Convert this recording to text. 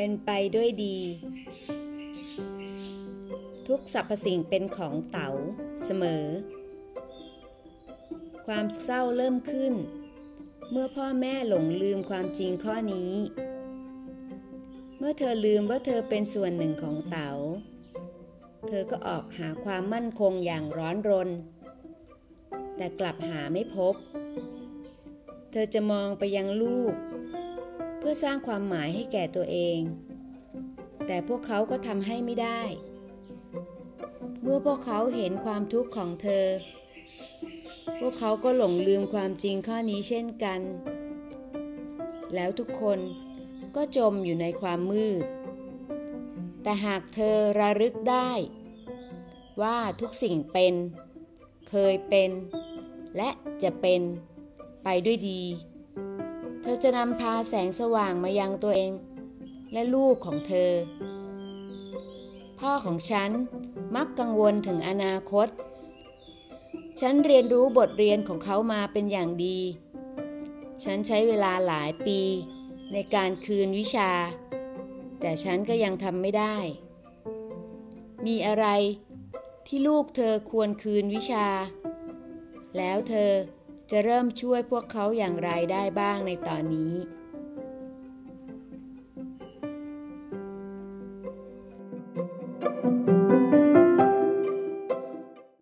เป็นไปด้วยดี ทุกสรรพสิ่งเป็นของเต๋าเสมอ ความเศร้าเริ่มขึ้น เมื่อพ่อแม่หลงลืมความจริงข้อนี้ เมื่อเธอลืมว่าเธอเป็นส่วนหนึ่งของเต๋า เธอก็ออกหาความมั่นคงอย่างร้อนรน แต่กลับหาไม่พบ เธอจะมองไปยังลูก เพื่อสร้างความหมายให้แก่ตัวเอง แต่พวกเขาก็ทำให้ไม่ได้ เมื่อพวกเขาเห็นความทุกข์ของเธอ พวกเขาก็หลงลืมความจริงข้อนี้เช่นกัน แล้วทุกคนก็จมอยู่ในความมืด แต่หากเธอระลึกได้ ว่าทุกสิ่งเป็น เคยเป็น และจะเป็นไปด้วยดี เธอจะนำพาแสงสว่างมายังตัวเอง และลูกของเธอ พ่อของฉันมักกังวลถึงอนาคต ฉันเรียนรู้บทเรียนของเขามาเป็นอย่างดี ฉันใช้เวลาหลายปีในการคืนวิชา แต่ฉันก็ยังทำไม่ได้ มีอะไรที่ลูกเธอควรคืนวิชา แล้วเธอ จะเริ่มช่วยพวกเขาอย่างไรได้บ้างในตอนนี้